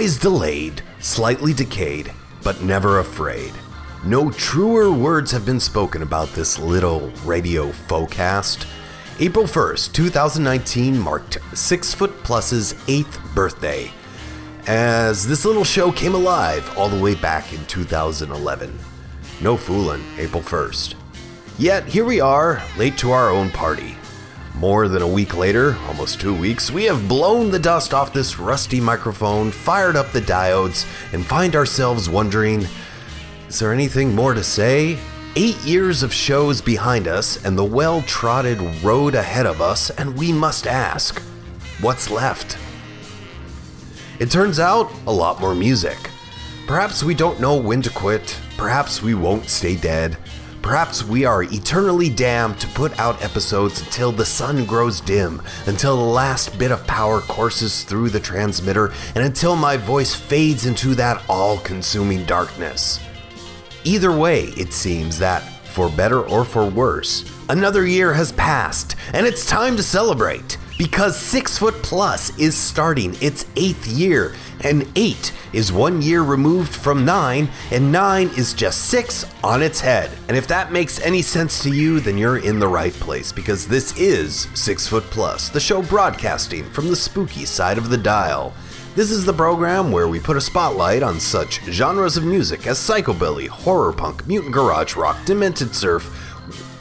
Always delayed, slightly decayed, but never afraid. No truer words have been spoken about this little radio forecast. April 1st, 2019 marked Six Foot Plus's eighth birthday, as this little show came alive all the way back in 2011. No fooling, April 1st. Yet here we are, late to our own party. More than a week later, almost two weeks, we have blown the dust off this rusty microphone, fired up the diodes, and find ourselves wondering is there anything more to say? Eight years of shows behind us and the well trodden road ahead of us, and we must ask what's left? It turns out a lot more music. Perhaps we don't know when to quit, perhaps we won't stay dead. Perhaps we are eternally damned to put out episodes until the sun grows dim, until the last bit of power courses through the transmitter, and until my voice fades into that all consuming darkness. Either way, it seems that, for better or for worse, another year has passed, and it's time to celebrate. Because Six Foot Plus is starting its eighth year, and eight is one year removed from nine, and nine is just six on its head. And if that makes any sense to you, then you're in the right place because this is Six Foot Plus, the show broadcasting from the spooky side of the dial. This is the program where we put a spotlight on such genres of music as psychobilly, horror punk, mutant garage rock, demented surf,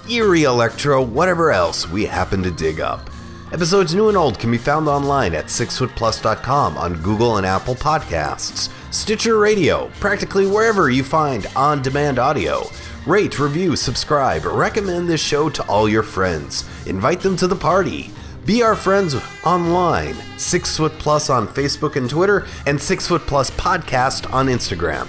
eerie electro, whatever else we happen to dig up. Episodes new and old can be found online at sixfootplus.com on Google and Apple Podcasts, Stitcher Radio, practically wherever you find on demand audio. Rate, review, subscribe, recommend this show to all your friends, invite them to the party. Be our friends online, Six Foot Plus on Facebook and Twitter, and Six Foot Plus Podcast on Instagram.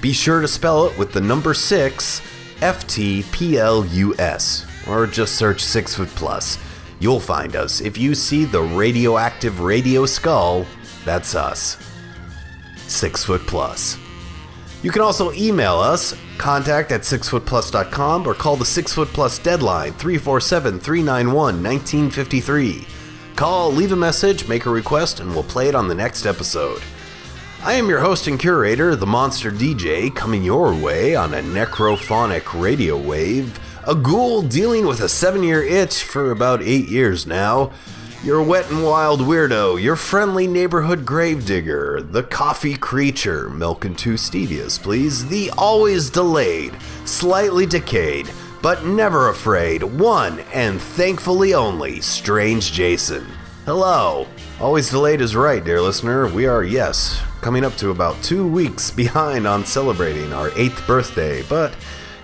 Be sure to spell it with the number six, F T P L U S, or just search Six Foot Plus. You'll find us. If you see the radioactive radio skull, that's us. Six Foot Plus. You can also email us, contact at sixfootplus.com, or call the Six Foot Plus deadline, 347 391 1953. Call, leave a message, make a request, and we'll play it on the next episode. I am your host and curator, the Monster DJ, coming your way on a necrophonic radio wave, a ghoul dealing with a seven year itch for about eight years now. Your wet and wild weirdo, your friendly neighborhood gravedigger, the coffee creature, milk and two stevias, please, the always delayed, slightly decayed, but never afraid, one and thankfully only, Strange Jason. Hello. Always delayed is right, dear listener. We are, yes, coming up to about two weeks behind on celebrating our eighth birthday, but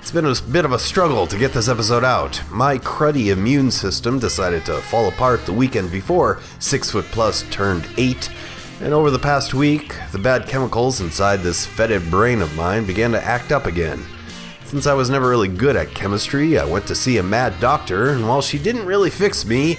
it's been a bit of a struggle to get this episode out. My cruddy immune system decided to fall apart the weekend before Six Foot Plus turned eight, and over the past week, the bad chemicals inside this fetid brain of mine began to act up again. Since I was never really good at chemistry, I went to see a mad doctor, and while she didn't really fix me,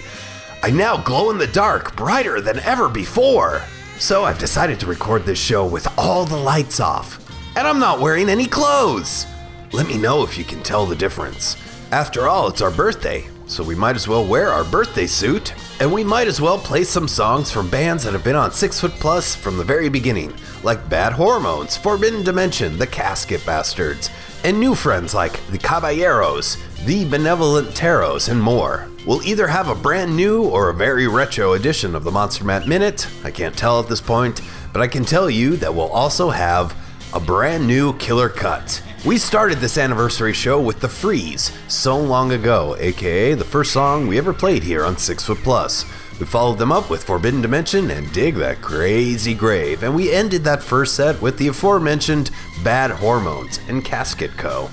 I now glow in the dark, brighter than ever before. So I've decided to record this show with all the lights off, and I'm not wearing any clothes. Let me know if you can tell the difference. After all, it's our birthday, so we might as well wear our birthday suit, and we might as well play some songs from bands that have been on Six Foot Plus from the very beginning, like Bad Hormones, Forbidden Dimension, The Casket Bastards, and new friends like The Caballeros, The Benevolent Taros, and more. We'll either have a brand new or a very retro edition of the Monster Matt Minute, I can't tell at this point, but I can tell you that we'll also have a brand new killer cut. We started this anniversary show with The Freeze, so long ago, aka the first song we ever played here on Six Foot Plus. We followed them up with Forbidden Dimension and Dig That Crazy Grave, and we ended that first set with the aforementioned Bad Hormones and Casket Co.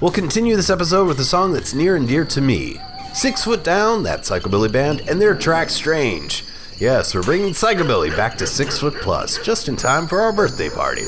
We'll continue this episode with a song that's near and dear to me Six Foot Down, that Psychobilly band, and their track Strange. Yes, we're bringing Psychobilly back to Six Foot Plus, just in time for our birthday party.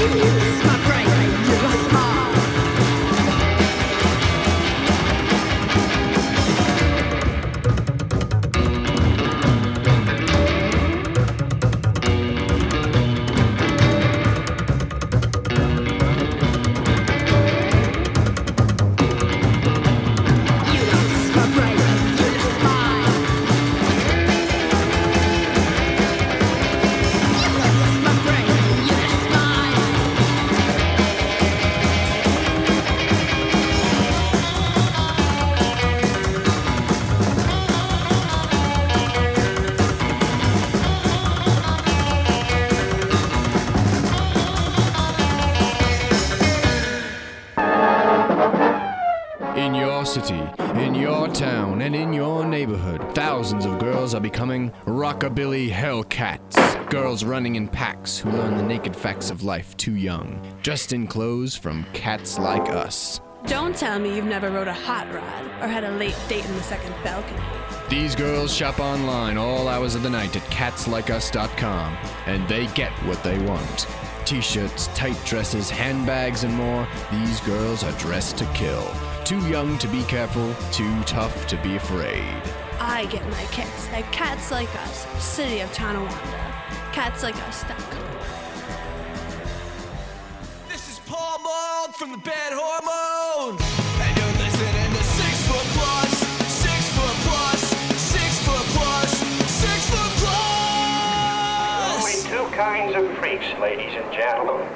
Thank you. Rockabilly hellcats. Girls running in packs who learn the naked facts of life too young, dressed in clothes from cats like us. Don't tell me you've never rode a hot rod or had a late date in the second balcony. These girls shop online all hours of the night at catslikeus.com, and they get what they want. T shirts, tight dresses, handbags, and more. These girls are dressed to kill. Too young to be careful, too tough to be afraid. I get my kicks at Cats Like Us, City of Tonawanda. CatsLikeUs.com. This is Paul Mold from the band Hormones. And you're listening to Six Foot Plus, Six Foot Plus, Six Foot Plus, Six Foot Plus. Only two kinds of freaks, ladies and gentlemen.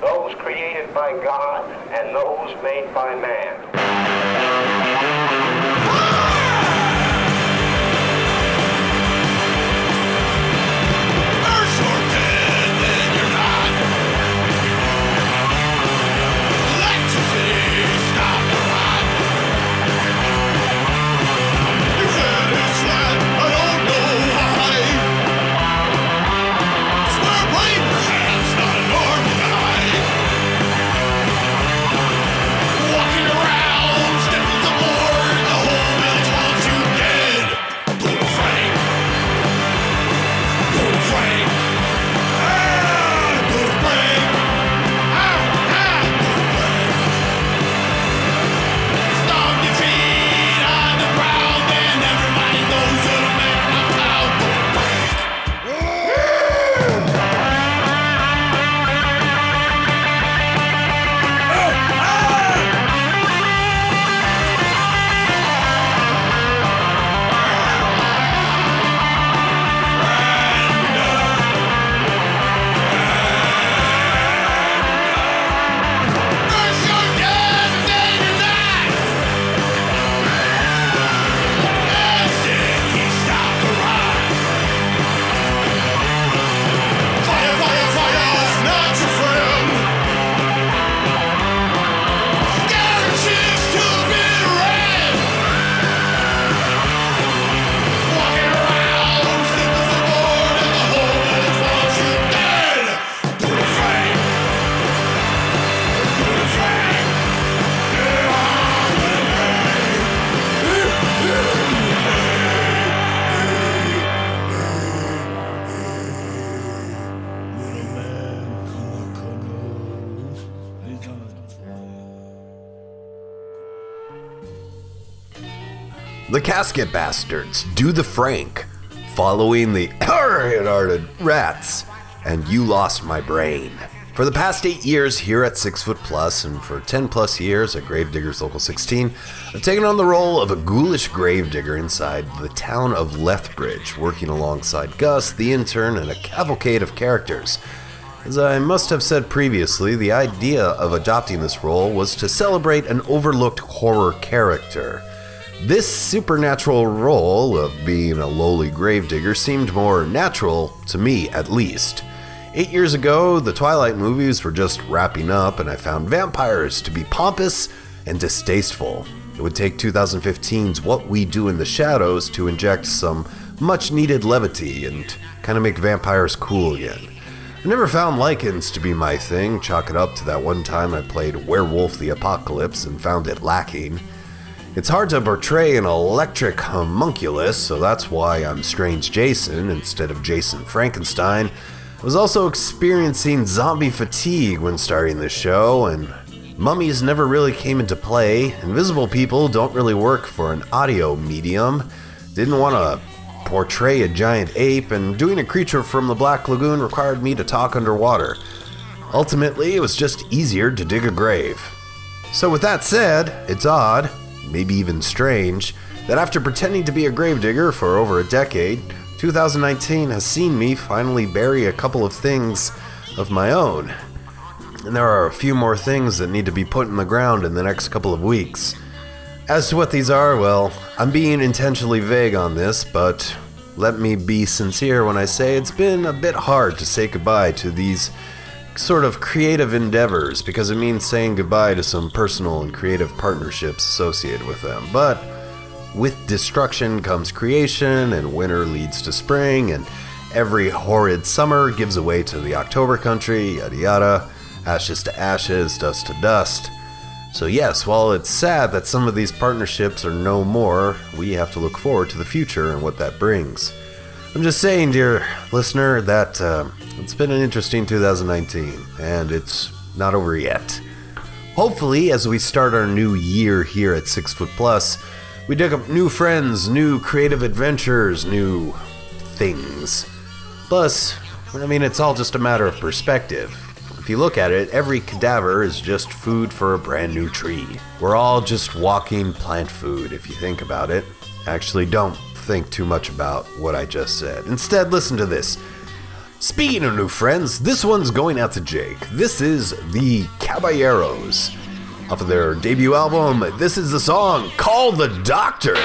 Those created by God and those made by man. The Casket Bastards, Do the Frank, following the hard-hearted Rats, and You Lost My Brain. For the past eight years here at Six Foot Plus, and for 10 plus years at Gravediggers Local 16, I've taken on the role of a ghoulish gravedigger inside the town of Lethbridge, working alongside Gus, the intern, and a cavalcade of characters. As I must have said previously, the idea of adopting this role was to celebrate an overlooked horror character. This supernatural role of being a lowly gravedigger seemed more natural, to me at least. Eight years ago, the Twilight movies were just wrapping up, and I found vampires to be pompous and distasteful. It would take 2015's What We Do in the Shadows to inject some much needed levity and kind of make vampires cool again. I never found lycans to be my thing, chalk it up to that one time I played Werewolf the Apocalypse and found it lacking. It's hard to portray an electric homunculus, so that's why I'm Strange Jason instead of Jason Frankenstein. I was also experiencing zombie fatigue when starting the show, and mummies never really came into play. Invisible people don't really work for an audio medium. Didn't want to portray a giant ape, and doing a creature from the Black Lagoon required me to talk underwater. Ultimately, it was just easier to dig a grave. So, with that said, it's odd, maybe even strange, that after pretending to be a gravedigger for over a decade, 2019 has seen me finally bury a couple of things of my own. And there are a few more things that need to be put in the ground in the next couple of weeks. As to what these are, well, I'm being intentionally vague on this, but let me be sincere when I say it's been a bit hard to say goodbye to these sort of creative endeavors because it means saying goodbye to some personal and creative partnerships associated with them. But with destruction comes creation, and winter leads to spring, and every horrid summer gives away to the October country, yada yada, ashes to ashes, dust to dust. So, yes, while it's sad that some of these partnerships are no more, we have to look forward to the future and what that brings. I'm just saying, dear listener, that uh, it's been an interesting 2019, and it's not over yet. Hopefully, as we start our new year here at Six Foot Plus, we dig up new friends, new creative adventures, new things. Plus, I mean, it's all just a matter of perspective. If you look at it, every cadaver is just food for a brand new tree. We're all just walking plant food if you think about it. Actually, don't think too much about what I just said. Instead, listen to this. Speaking of new friends, this one's going out to Jake. This is the Caballeros. Off of their debut album, this is the song Call the Doctor.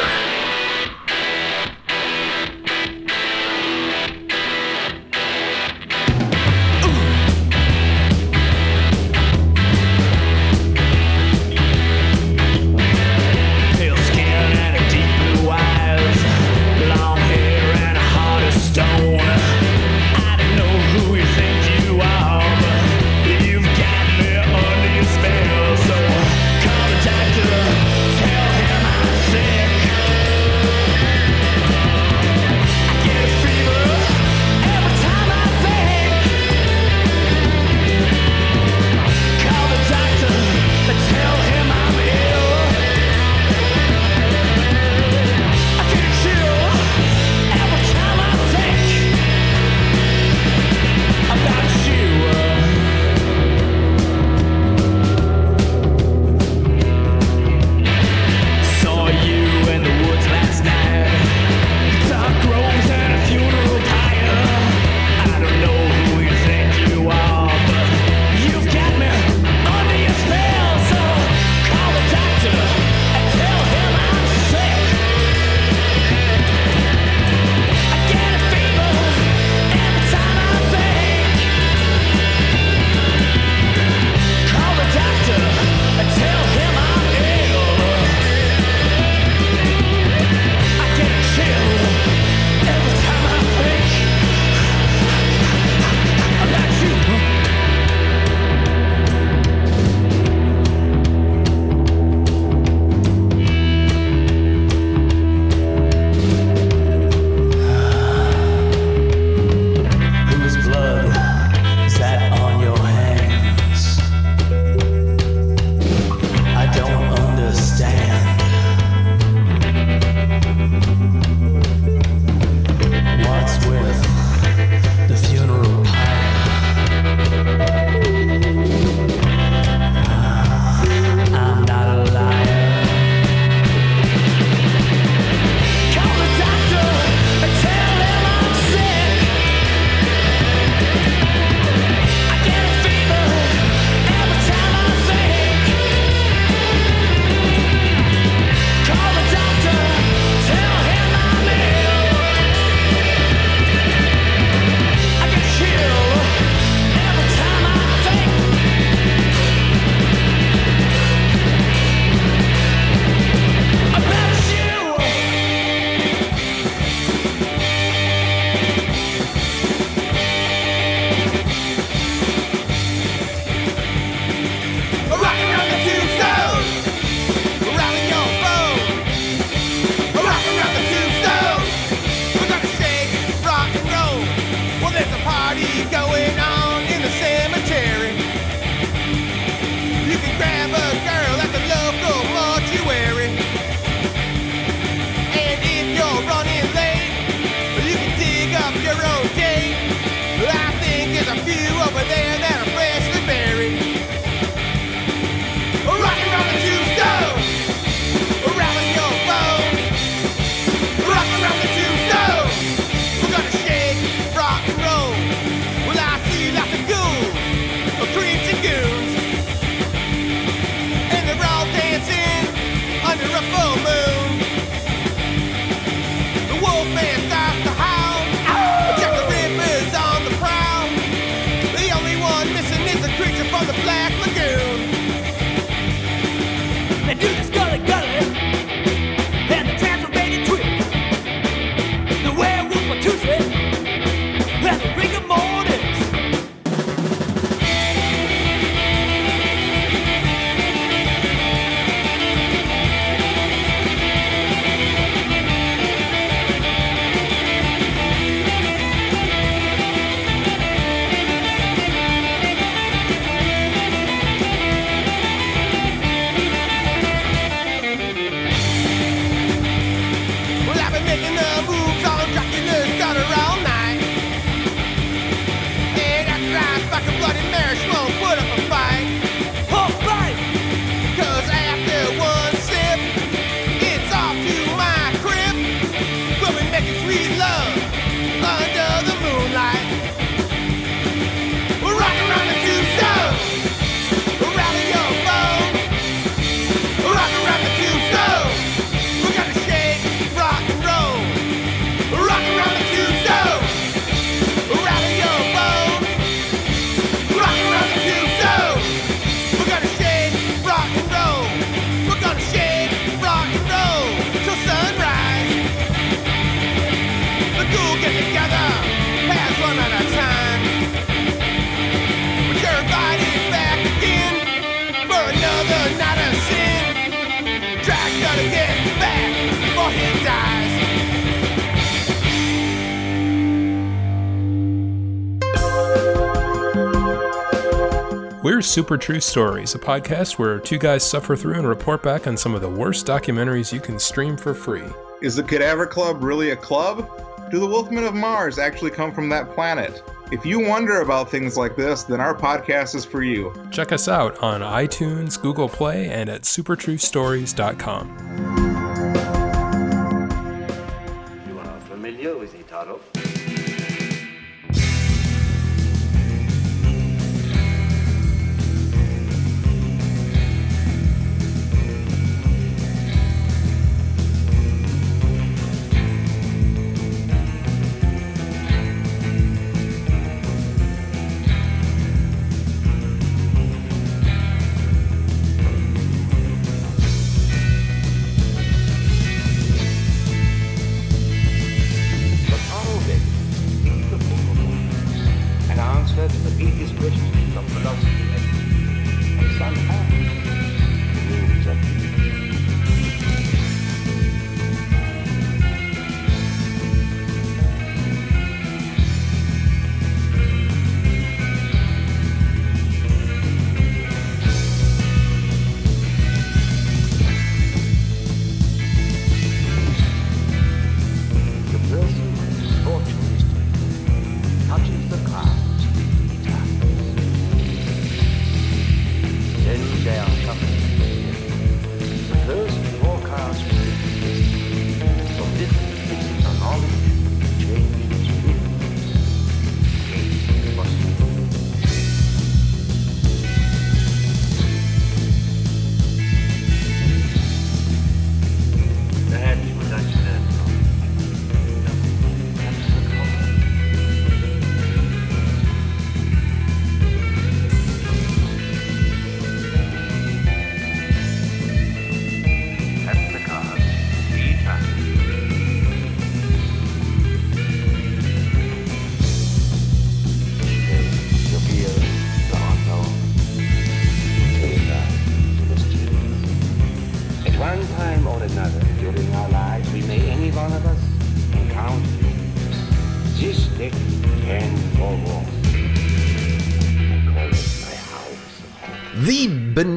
Super True Stories, a podcast where two guys suffer through and report back on some of the worst documentaries you can stream for free. Is the Cadaver Club really a club? Do the Wolfmen of Mars actually come from that planet? If you wonder about things like this, then our podcast is for you. Check us out on iTunes, Google Play, and at supertruestories.com.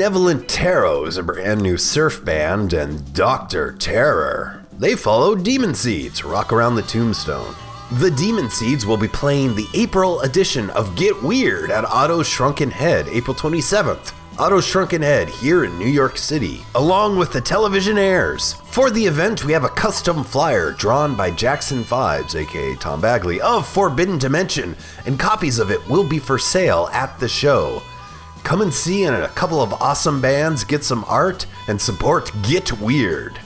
Benevolent Tarot is a brand new surf band, and Dr. Terror. They follow Demon Seeds, rock around the tombstone. The Demon Seeds will be playing the April edition of Get Weird at Otto's Shrunken Head, April 27th. Otto's Shrunken Head here in New York City, along with the Televisionaires. For the event, we have a custom flyer drawn by Jackson Phibes, aka Tom Bagley, of Forbidden Dimension, and copies of it will be for sale at the show. Come and see in a couple of awesome bands, get some art, and support Get Weird.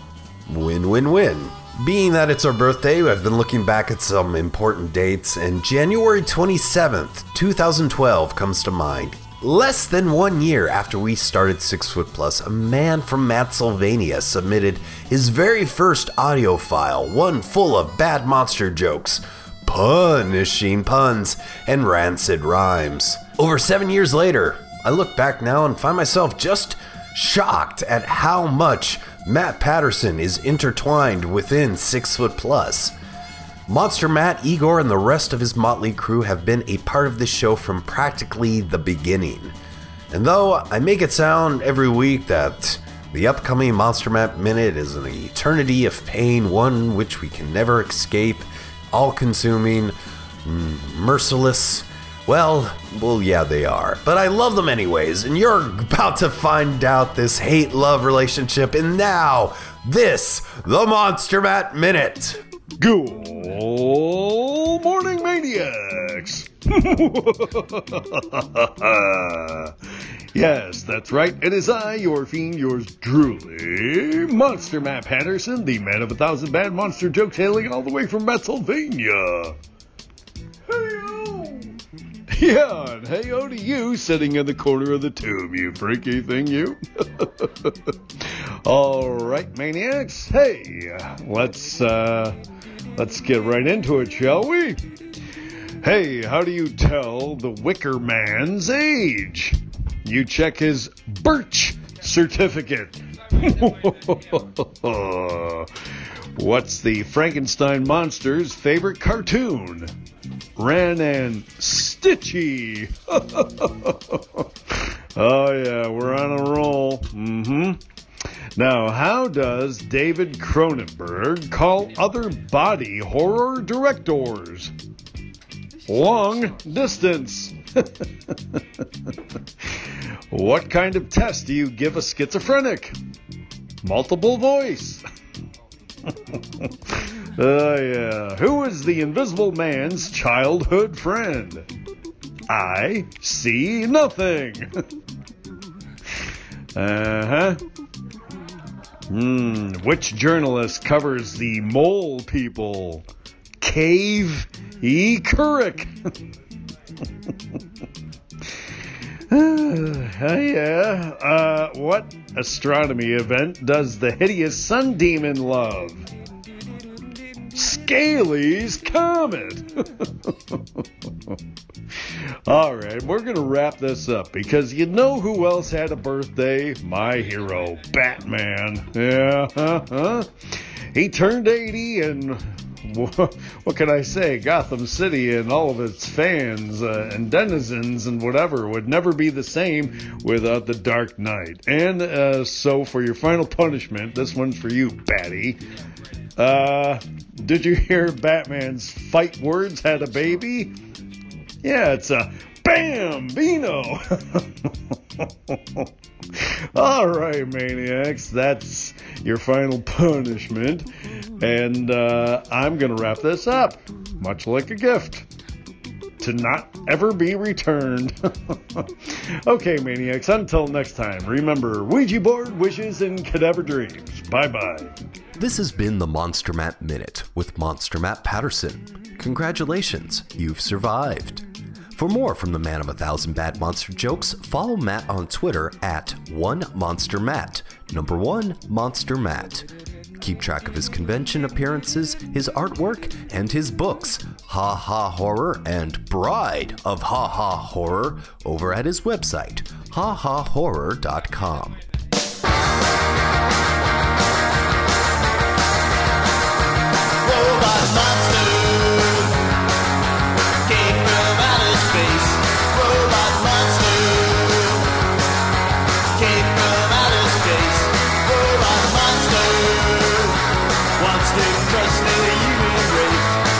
Win win win. Being that it's our birthday, I've been looking back at some important dates, and January 27th, 2012 comes to mind. Less than one year after we started Six Foot Plus, a man from Matsylvania submitted his very first audio file, one full of bad monster jokes, punishing puns, and rancid rhymes. Over seven years later, I look back now and find myself just shocked at how much Matt Patterson is intertwined within Six Foot Plus. Monster Matt, Igor, and the rest of his motley crew have been a part of this show from practically the beginning. And though I make it sound every week that the upcoming Monster Matt Minute is an eternity of pain, one which we can never escape, all consuming, merciless, well, well, yeah, they are. But I love them anyways, and you're about to find out this hate love relationship. And now, this, the Monster Matt Minute. Good morning, maniacs! yes, that's right. It is I, your fiend, yours truly, Monster Matt Patterson, the man of a thousand bad monster jokes, hailing all the way from Pennsylvania. Yeah, and hey oh to you sitting in the corner of the tomb, you freaky thing, you. All right, maniacs. Hey, let's uh, let's get right into it, shall we? Hey, how do you tell the Wicker Man's age? You check his birch certificate. What's the Frankenstein monster's favorite cartoon? Ren and Stitchy. oh, yeah, we're on a roll. Mm hmm. Now, how does David Cronenberg call other body horror directors? Long distance. what kind of test do you give a schizophrenic? Multiple voice. Oh, yeah. Who is the invisible man's childhood friend? I see nothing. uh huh. Hmm. Which journalist covers the mole people? Cave E. Couric. uh, yeah. Uh, what astronomy event does the hideous sun demon love? Scaly's Comet. All right, we're going to wrap this up because you know who else had a birthday? My hero, Batman. Yeah, huh? He turned 80 and what can I say? Gotham City and all of its fans uh, and denizens and whatever would never be the same without the Dark Knight. And uh, so, for your final punishment, this one's for you, Batty. Uh, did you hear Batman's fight words had a baby? Yeah, it's a Bambino. All right, maniacs, that's your final punishment. And uh, I'm going to wrap this up, much like a gift. To not ever be returned. okay, maniacs, until next time, remember Ouija board, wishes, and cadaver dreams. Bye bye. This has been the Monster Matt Minute with Monster Matt Patterson. Congratulations, you've survived. For more from the man of a thousand bad monster jokes, follow Matt on Twitter at one monster Matt, number one monster Matt. Keep track of his convention appearances, his artwork, and his books, Ha Ha Horror and Bride of Ha Ha Horror, over at his website, hahahorror.com. Robot monsters wants to crush the human race.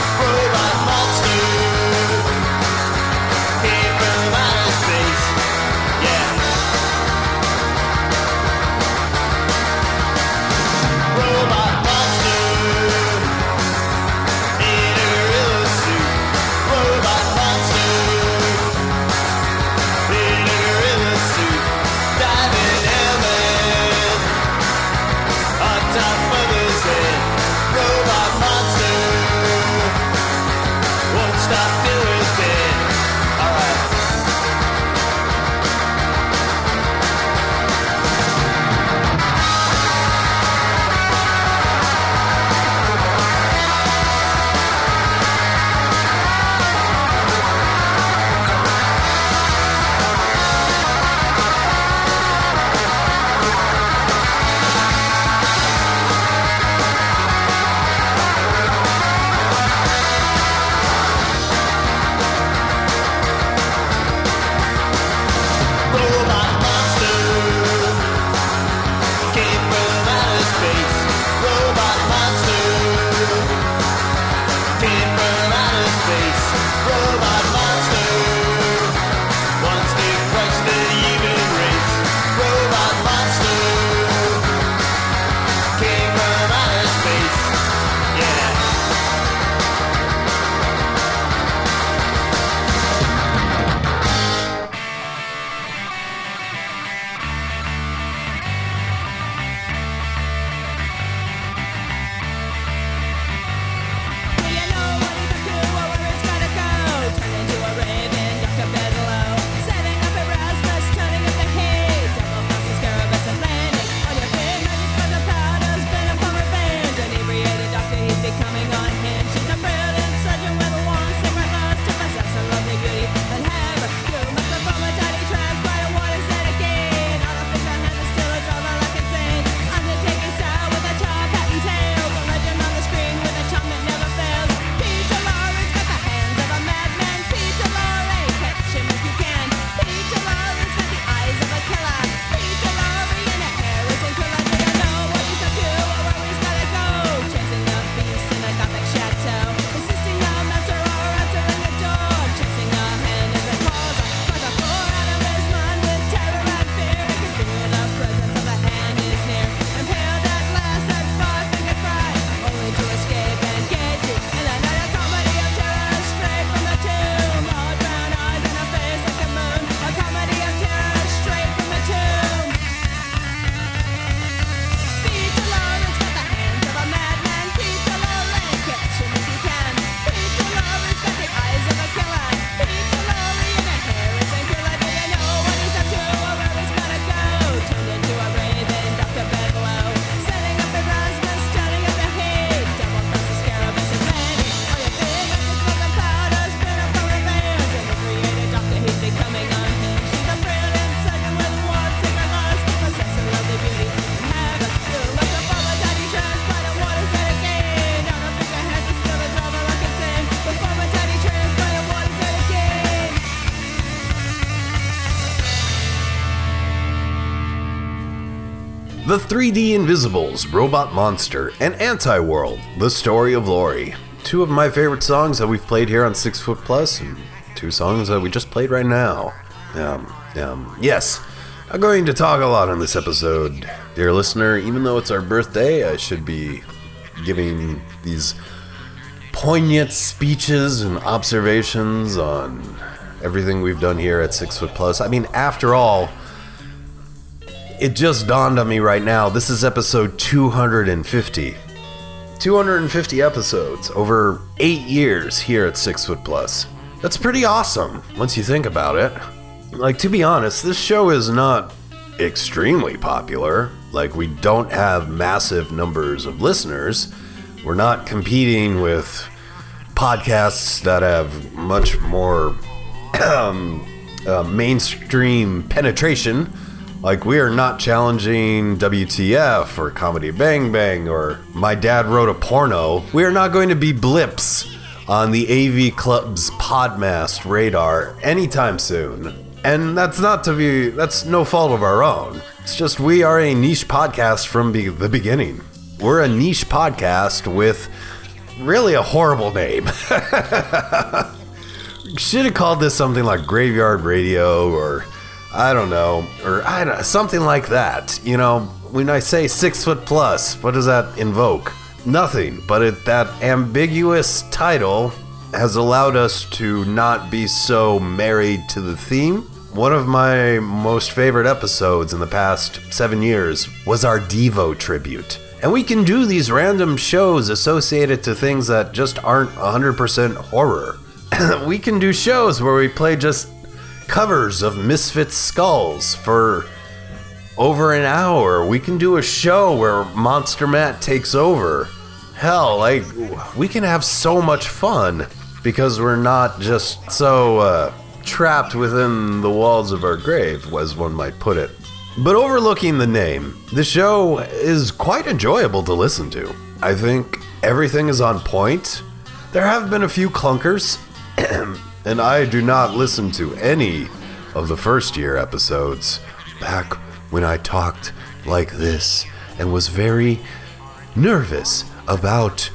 3D Invisibles, Robot Monster, and Anti World, The Story of Lori. Two of my favorite songs that we've played here on Six Foot Plus, and two songs that we just played right now. Um, um, yes, I'm going to talk a lot on this episode, dear listener. Even though it's our birthday, I should be giving these poignant speeches and observations on everything we've done here at Six Foot Plus. I mean, after all, it just dawned on me right now. This is episode 250. 250 episodes over eight years here at Six Foot Plus. That's pretty awesome once you think about it. Like, to be honest, this show is not extremely popular. Like, we don't have massive numbers of listeners. We're not competing with podcasts that have much more um, uh, mainstream penetration. Like, we are not challenging WTF or Comedy Bang Bang or My Dad Wrote a Porno. We are not going to be blips on the AV Club's Podmass radar anytime soon. And that's not to be, that's no fault of our own. It's just we are a niche podcast from be- the beginning. We're a niche podcast with really a horrible name. Should have called this something like Graveyard Radio or I don't know, or I don't, something like that. You know, when I say six foot plus, what does that invoke? Nothing, but it, that ambiguous title has allowed us to not be so married to the theme. One of my most favorite episodes in the past seven years was our Devo tribute. And we can do these random shows associated to things that just aren't 100% horror. we can do shows where we play just covers of Misfits Skulls for over an hour. We can do a show where Monster Matt takes over. Hell, like, we can have so much fun because we're not just so uh, trapped within the walls of our grave, as one might put it. But overlooking the name, the show is quite enjoyable to listen to. I think everything is on point. There have been a few clunkers, and I do not listen to any of the first year episodes back when I talked like this and was very nervous about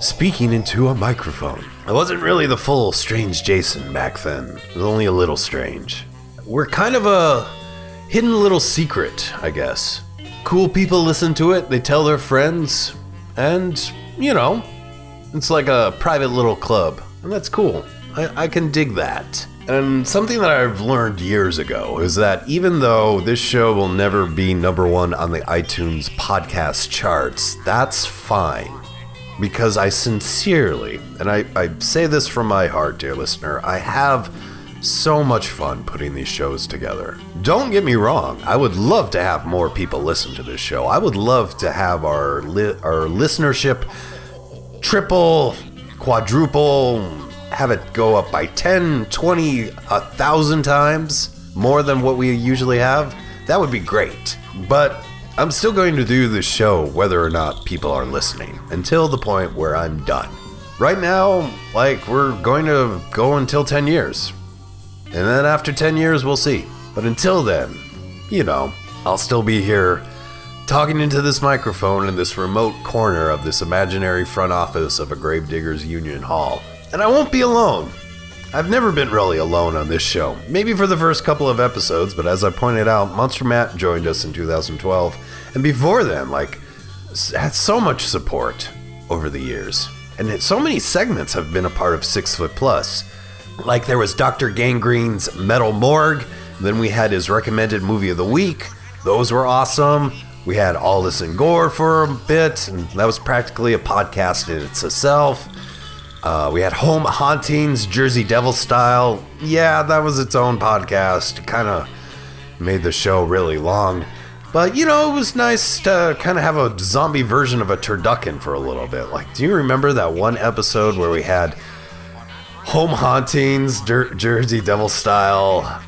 speaking into a microphone. I wasn't really the full Strange Jason back then, it was only a little strange. We're kind of a hidden little secret, I guess. Cool people listen to it, they tell their friends, and, you know, it's like a private little club, and that's cool. I, I can dig that. And something that I've learned years ago is that even though this show will never be number one on the iTunes podcast charts, that's fine. Because I sincerely, and I, I say this from my heart, dear listener, I have so much fun putting these shows together. Don't get me wrong, I would love to have more people listen to this show. I would love to have our li- our listenership triple, quadruple, have it go up by 10, 20, a thousand times more than what we usually have. That would be great. But I'm still going to do this show whether or not people are listening until the point where I'm done. Right now, like, we're going to go until 10 years. And then after 10 years, we'll see. But until then, you know, I'll still be here talking into this microphone in this remote corner of this imaginary front office of a Gravediggers Union Hall. And I won't be alone. I've never been really alone on this show. Maybe for the first couple of episodes, but as I pointed out, Monster Matt joined us in 2012. And before then, like, had so much support over the years. And it- so many segments have been a part of Six Foot Plus. Like there was Dr. Gangrene's Metal Morgue, then we had his recommended movie of the week. Those were awesome. We had All This and Gore for a bit, and that was practically a podcast in itself. Uh, we had Home Hauntings, Jersey Devil style. Yeah, that was its own podcast. Kind of made the show really long. But, you know, it was nice to kind of have a zombie version of a turducken for a little bit. Like, do you remember that one episode where we had Home Hauntings, Jer- Jersey Devil style,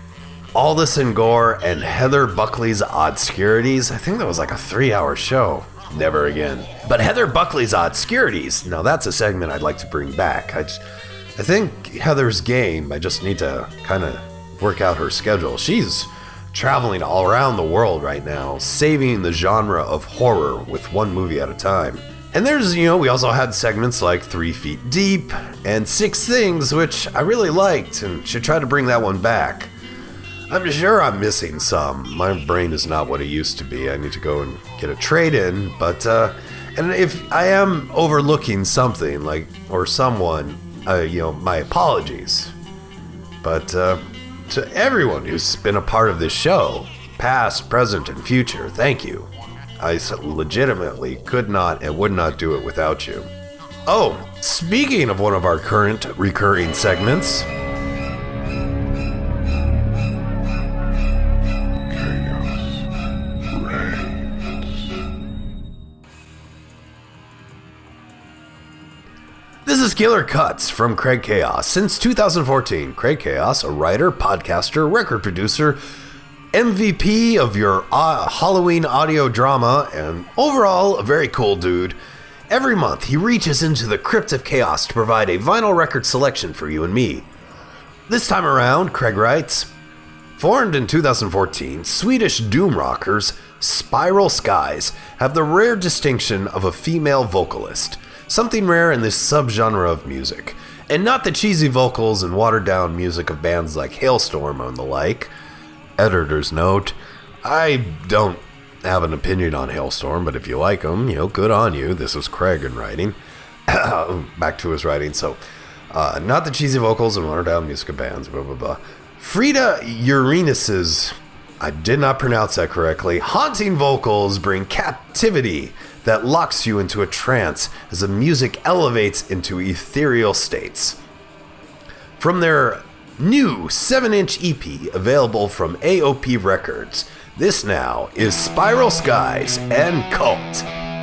All This and Gore, and Heather Buckley's Obscurities? I think that was like a three hour show. Never again. But Heather Buckley's Obscurities, now that's a segment I'd like to bring back. I, just, I think Heather's game, I just need to kind of work out her schedule. She's traveling all around the world right now, saving the genre of horror with one movie at a time. And there's, you know, we also had segments like Three Feet Deep and Six Things, which I really liked and should try to bring that one back. I'm sure I'm missing some. My brain is not what it used to be. I need to go and get a trade in, but, uh, and if I am overlooking something, like, or someone, uh, you know, my apologies. But, uh, to everyone who's been a part of this show, past, present, and future, thank you. I legitimately could not and would not do it without you. Oh, speaking of one of our current recurring segments, Killer Cuts from Craig Chaos. Since 2014, Craig Chaos, a writer, podcaster, record producer, MVP of your uh, Halloween audio drama, and overall a very cool dude. Every month, he reaches into the crypt of chaos to provide a vinyl record selection for you and me. This time around, Craig writes Formed in 2014, Swedish doom rockers Spiral Skies have the rare distinction of a female vocalist, something rare in this subgenre of music, and not the cheesy vocals and watered down music of bands like Halestorm and the like. Editor's note I don't have an opinion on Halestorm, but if you like them, you know, good on you. This is Craig in writing. Back to his writing. So, uh, not the cheesy vocals and watered down music of bands, blah, blah, blah. Frida Uranus's, I did not pronounce that correctly, haunting vocals bring captivity that locks you into a trance as the music elevates into ethereal states. From their new 7 inch EP available from AOP Records, this now is Spiral Skies and Cult.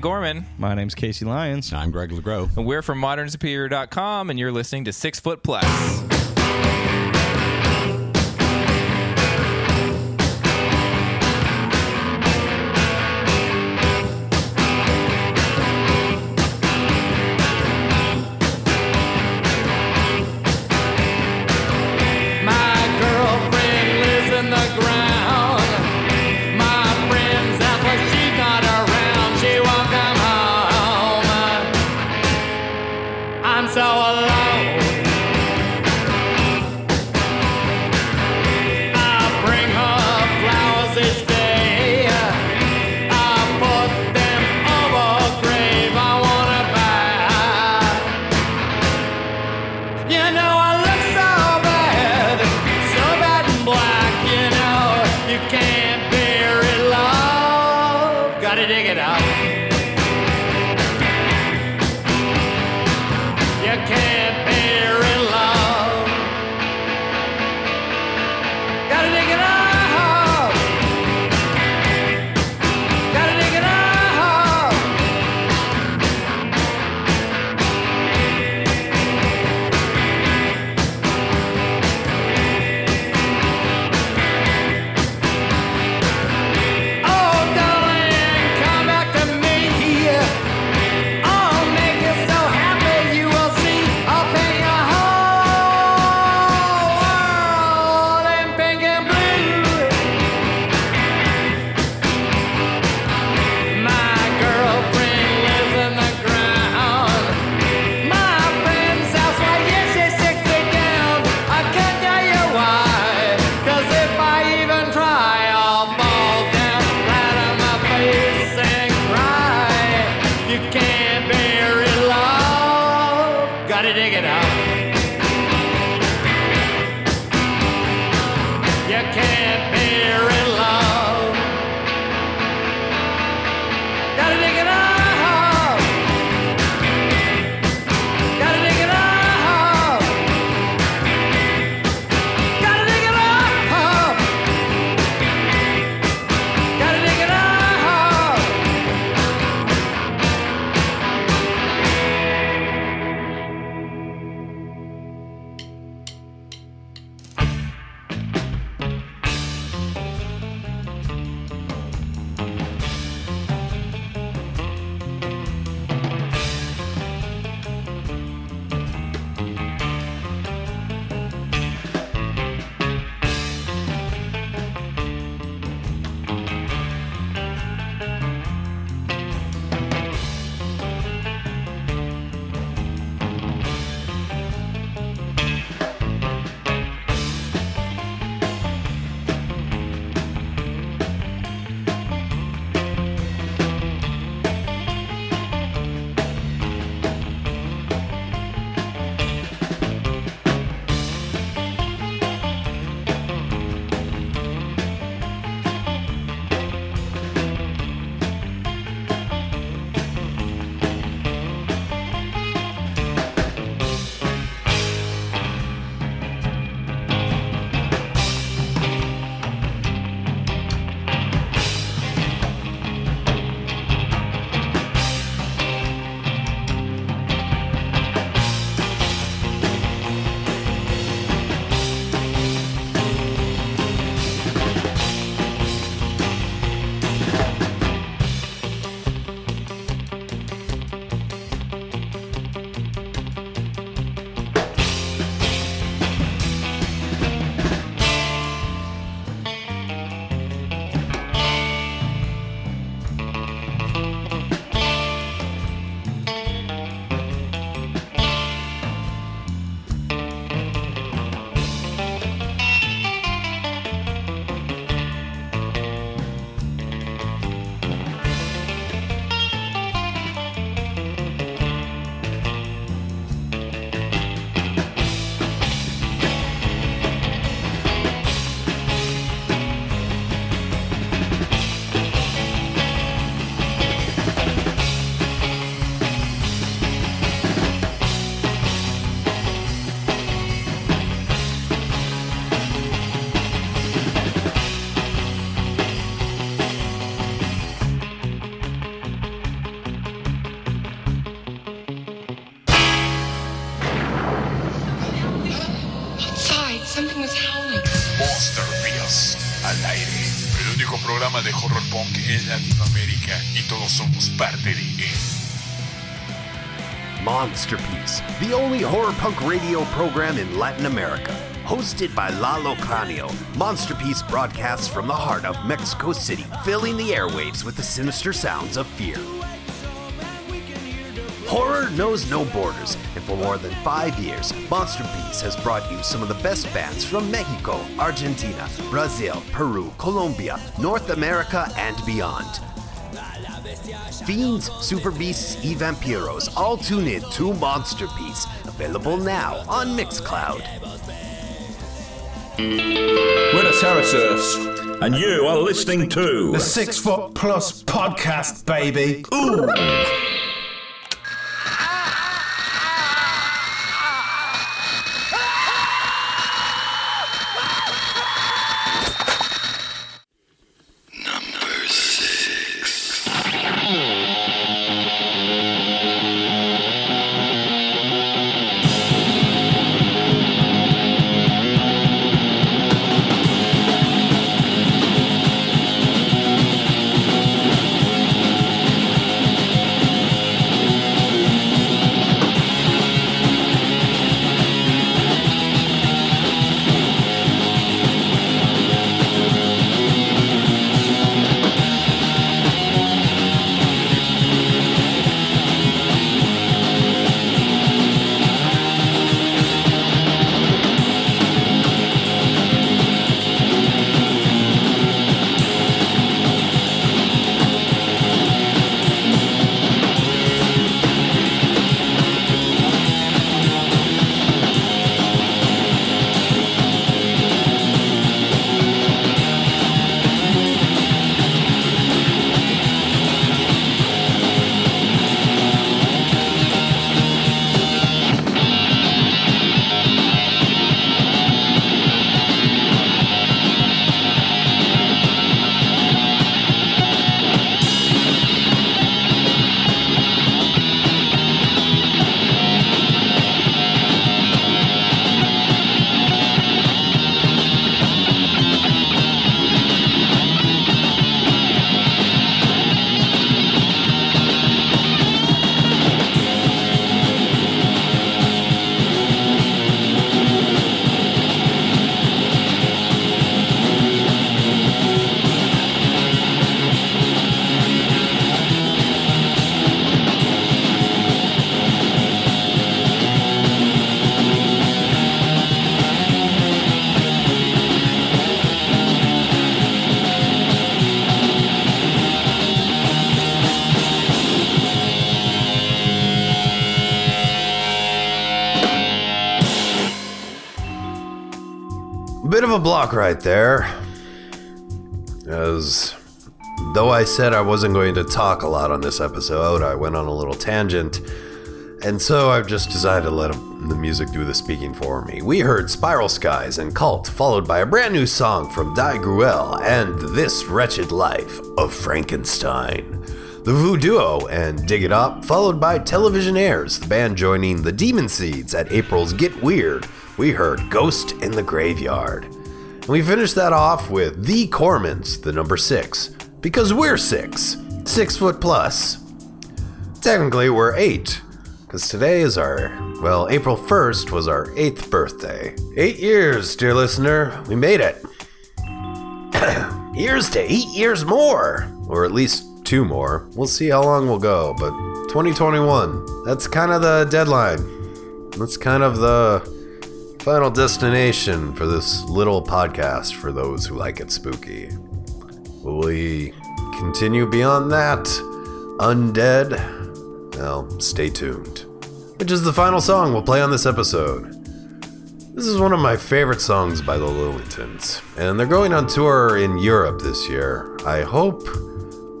Brian Gorman. My name's Casey Lyons. I'm Greg LeGros. And we're from modernsuperior.com, and you're listening to Six Foot Plus. I can't. Punk Latinoamérica y todos somos parte de él. Monsterpiece, the only horror punk radio program in Latin America. Hosted by Lalo Cranio, Monsterpiece broadcasts from the heart of Mexico City, filling the airwaves with the sinister sounds of fear. Horror knows no borders, and for more than five years, Monster Monsterpiece has brought you some of the best bands from Mexico, Argentina, Brazil, Peru, Colombia, North America, and beyond. Fiends, Super Beasts, y Vampiros all tune in to Monster Monsterpiece, available now on Mixcloud. We're the Terrasurfs, and you are listening to The Six Foot Plus podcast, baby. Ooh. Block right there. As though I said I wasn't going to talk a lot on this episode, I went on a little tangent. And so I've just decided to let the music do the speaking for me. We heard Spiral Skies and Cult, followed by a brand new song from Die Gruel and This Wretched Life of Frankenstein. The Voodoo and Dig It Up, followed by Televisionaires, the band joining the Demon Seeds at April's Get Weird. We heard Ghost in the Graveyard. And we finished that off with The Cormans, the number six, because we're six, six foot plus. Technically, we're eight, because today is our, well, April 1st was our eighth birthday. Eight years, dear listener, we made it. Here's to eight years more, or at least two more. We'll see how long we'll go, but 2021, that's kind of the deadline. That's kind of the final destination for this little podcast for those who like it spooky. Will we continue beyond that? Undead? Well, stay tuned. Which is the final song we'll play on this episode. This is one of my favorite songs by the Lillingtons, and they're going on tour in Europe this year. I hope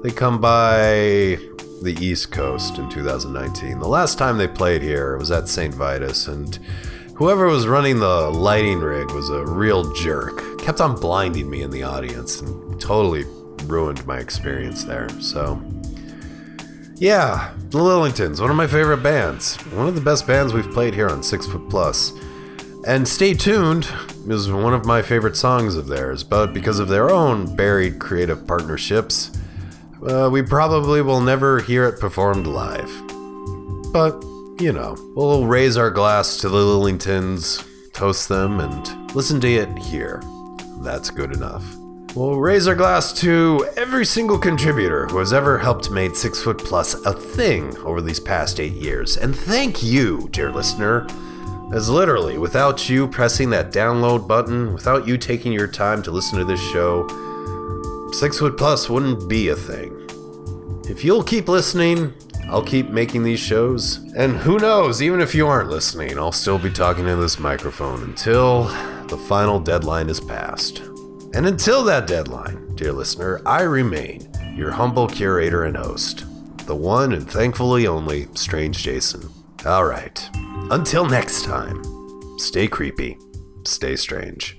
they come by the East Coast in 2019. The last time they played here was at St. Vitus, and whoever was running the lighting rig was a real jerk. Kept on blinding me in the audience and totally ruined my experience there. So, yeah, the Lillingtons, one of my favorite bands. One of the best bands we've played here on Six Foot Plus. And stay tuned is one of my favorite songs of theirs, but because of their own buried creative partnerships, uh, we probably will never hear it performed live. But, you know, we'll raise our glass to the Lillingtons, toast them, and listen to it here. That's good enough. We'll raise our glass to every single contributor who has ever helped make Six Foot Plus a thing over these past eight years. And thank you, dear listener, as literally, without you pressing that download button, without you taking your time to listen to this show, Six Foot Plus wouldn't be a thing. If you'll keep listening, I'll keep making these shows. And who knows, even if you aren't listening, I'll still be talking to this microphone until the final deadline is passed. And until that deadline, dear listener, I remain your humble curator and host, the one and thankfully only Strange Jason. All right, until next time, stay creepy, stay strange.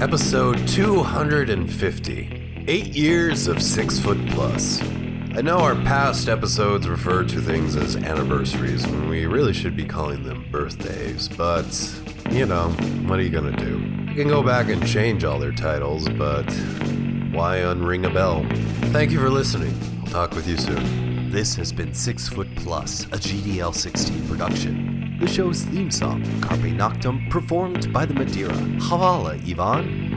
Episode 250. Eight years of Six Foot Plus. I know our past episodes refer to things as anniversaries when we really should be calling them birthdays, but, you know, what are you gonna do? You can go back and change all their titles, but why unring a bell? Thank you for listening. I'll talk with you soon. This has been Six Foot Plus, a GDL 16 production. The show's theme song, Carpe Noctem, performed by the Madeira. Havala, Ivan.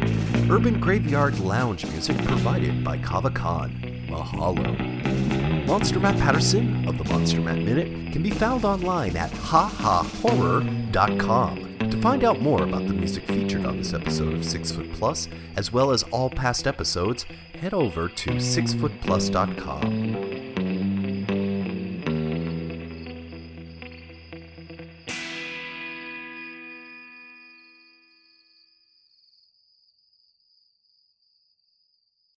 Urban Graveyard Lounge music provided by Kava Kon. Mahalo. Monster Matt Patterson of the Monster Matt Minute can be found online at hahahorror.com. To find out more about the music featured on this episode of Six Foot Plus, as well as all past episodes, head over to sixfootplus.com.